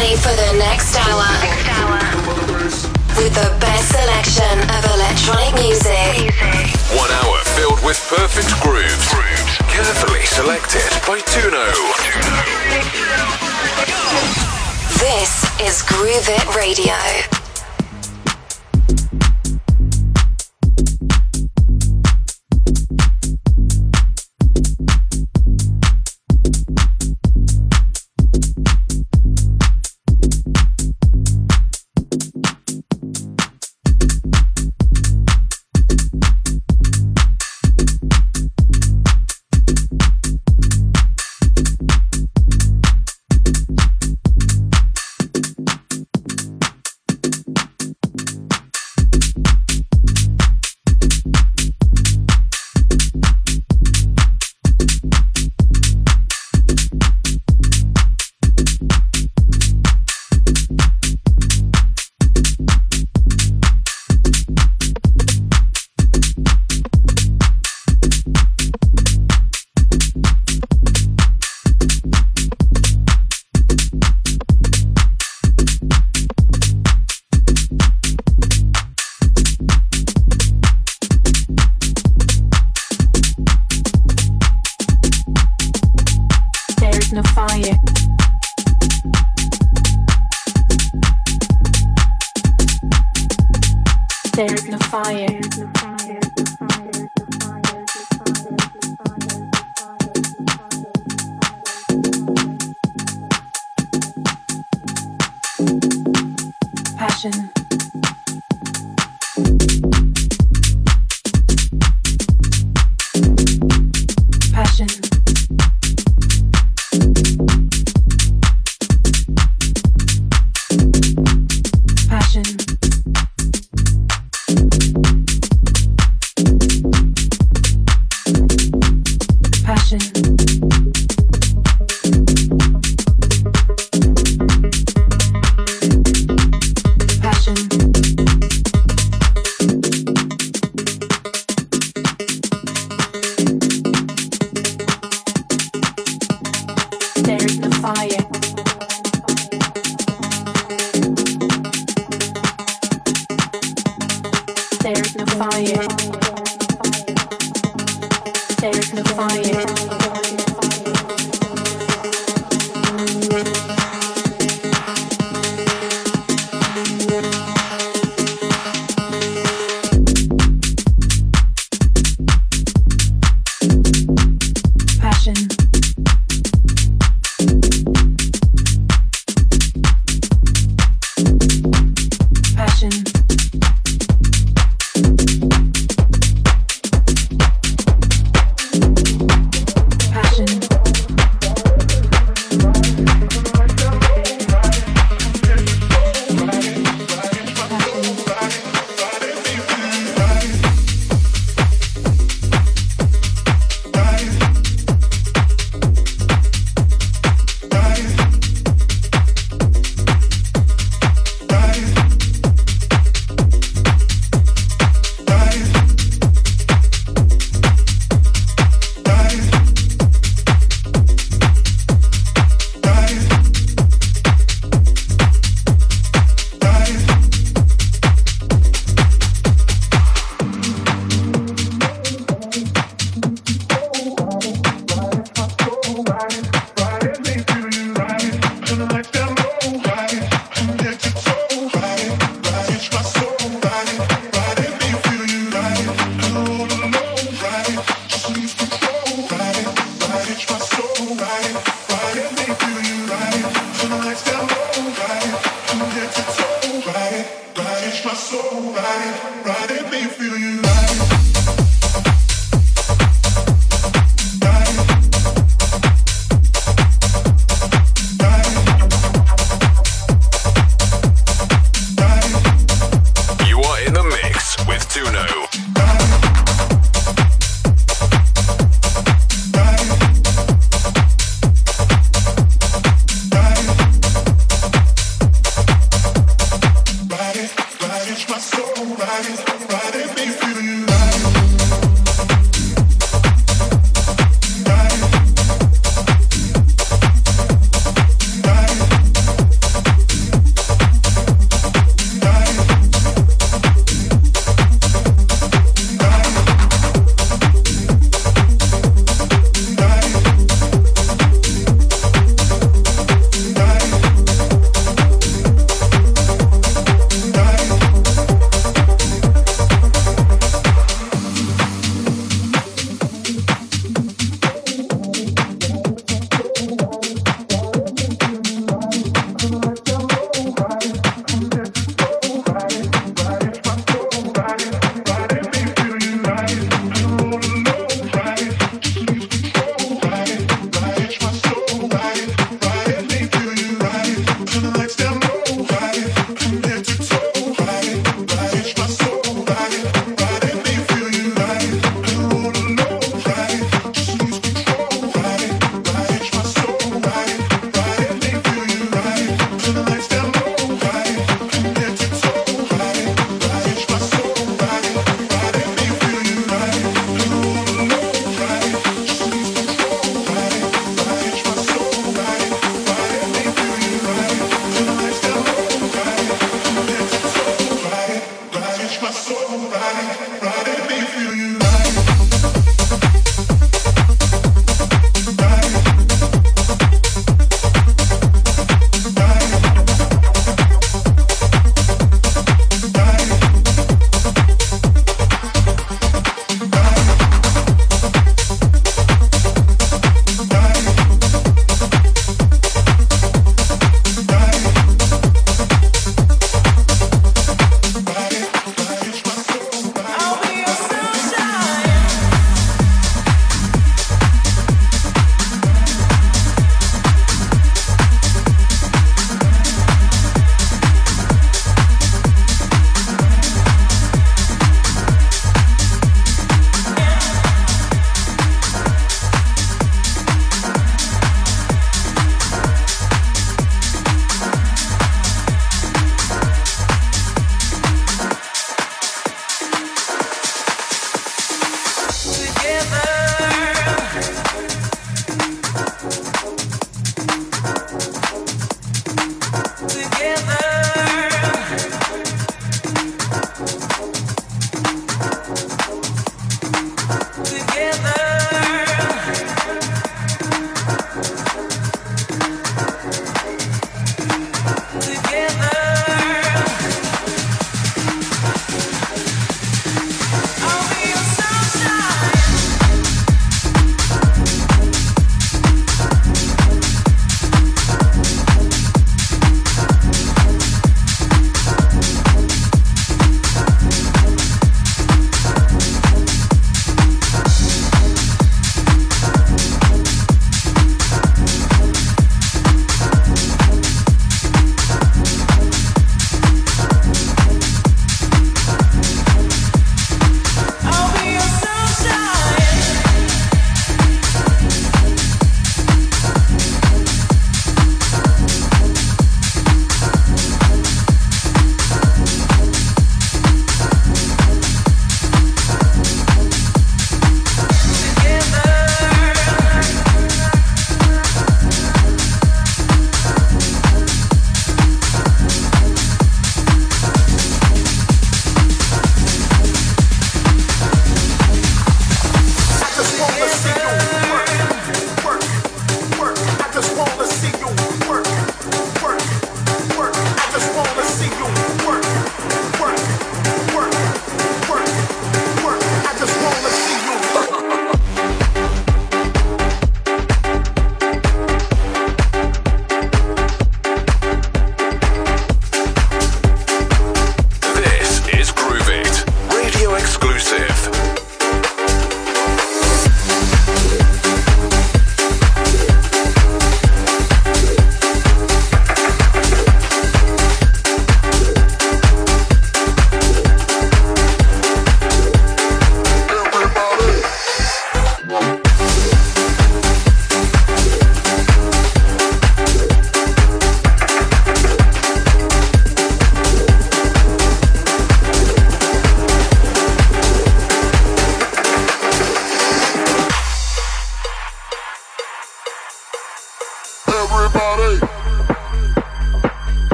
ready for the next hour. With the best selection of electronic music. One hour filled with perfect grooves. Carefully selected by Tourneo. This is Groove It Radio.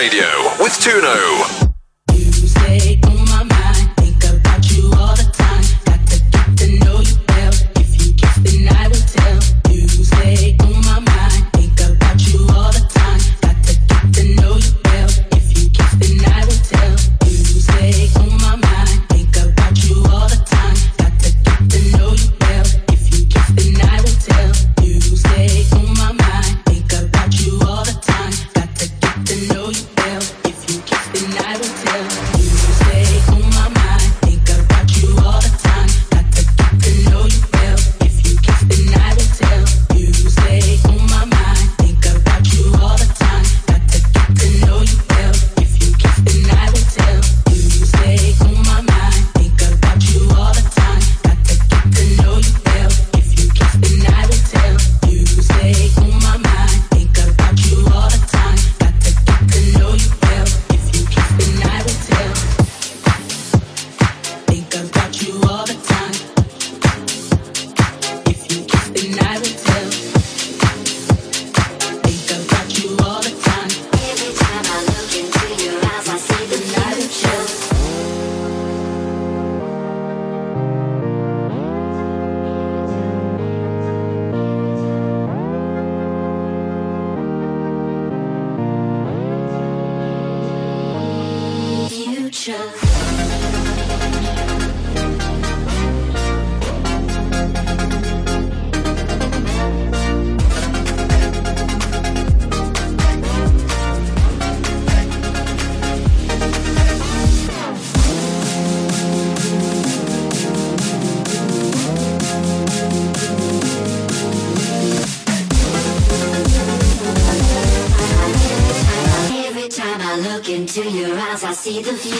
Radio with Tourneo. I the.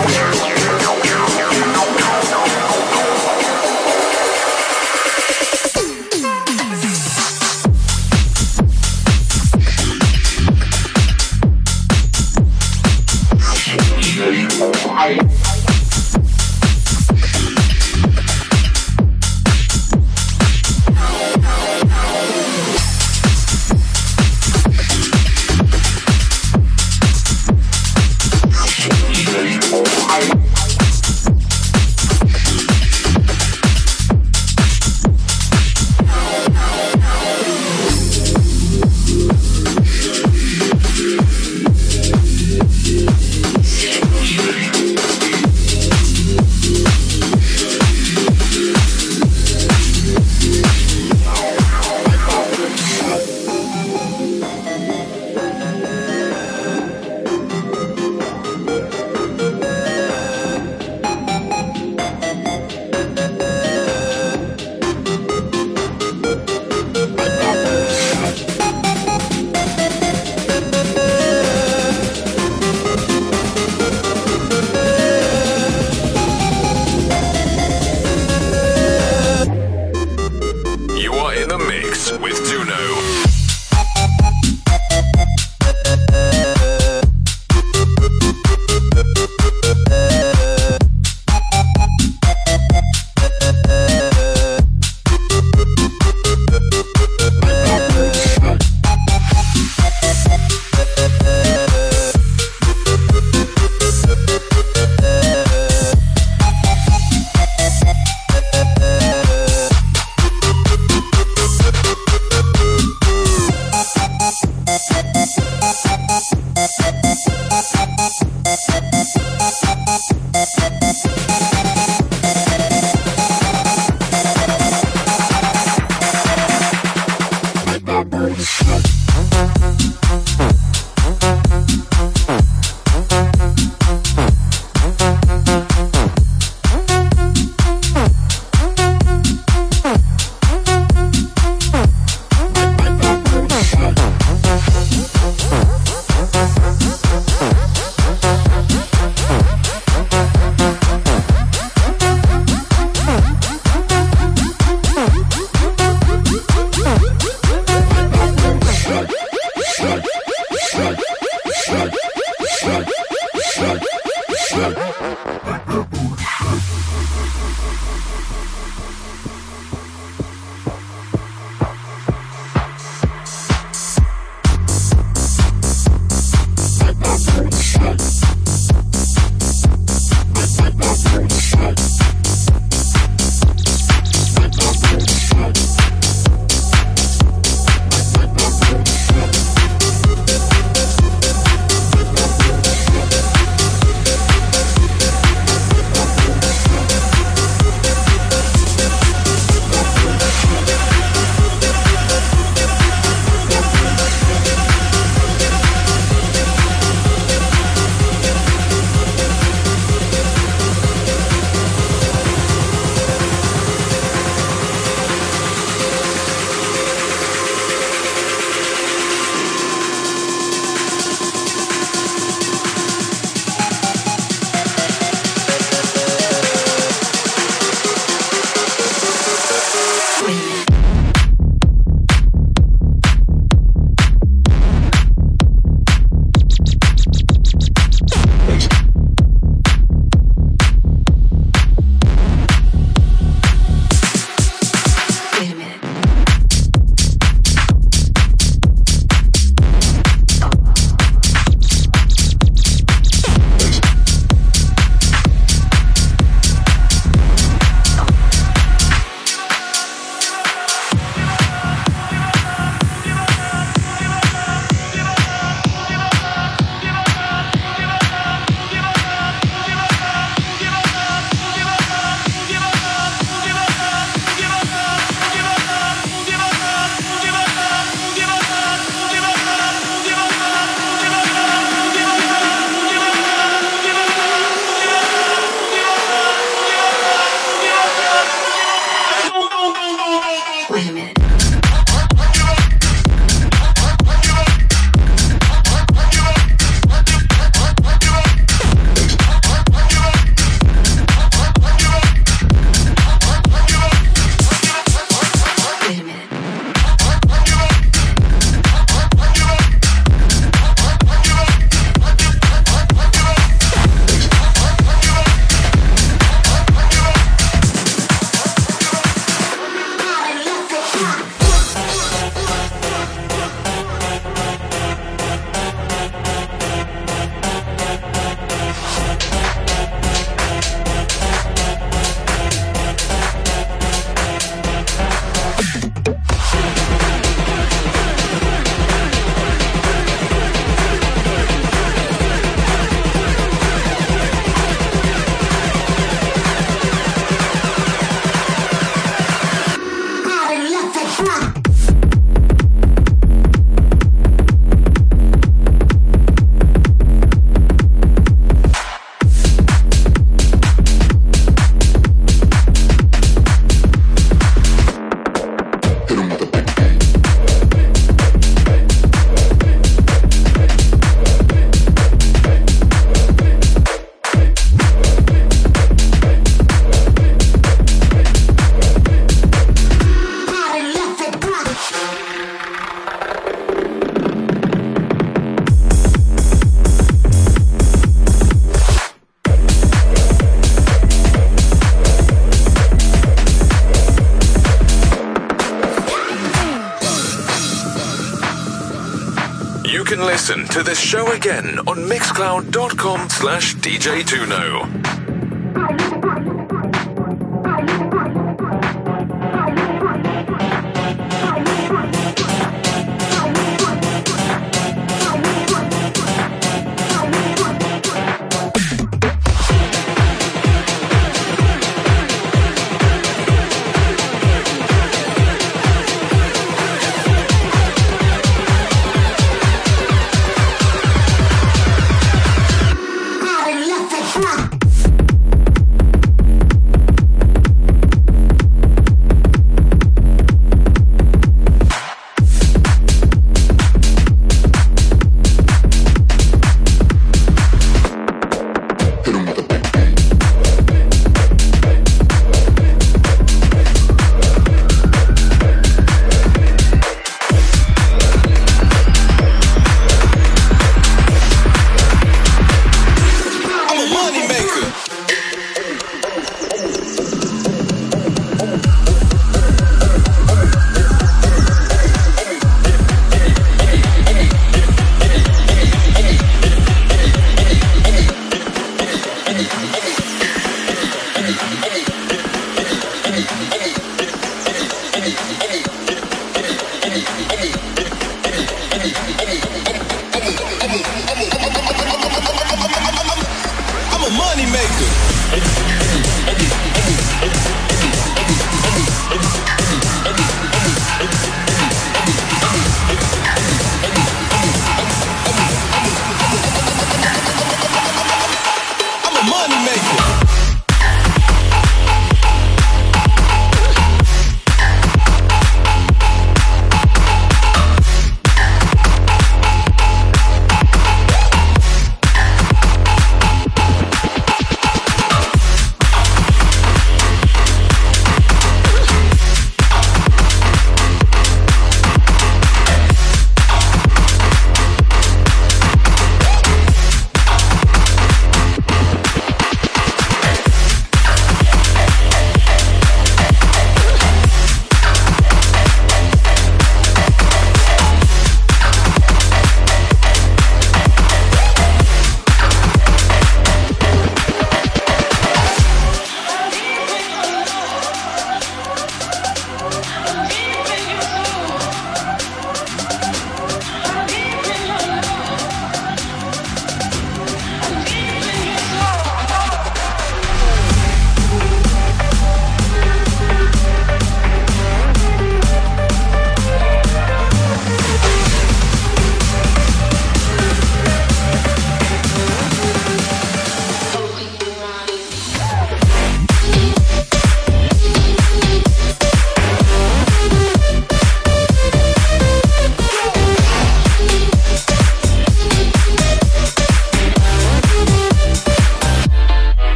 listen to this show again on mixcloud.com slash DJ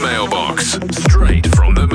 mailbox, straight from the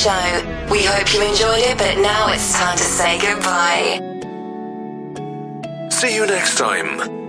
show. We hope you enjoyed it, but now it's time to say goodbye. See you next time.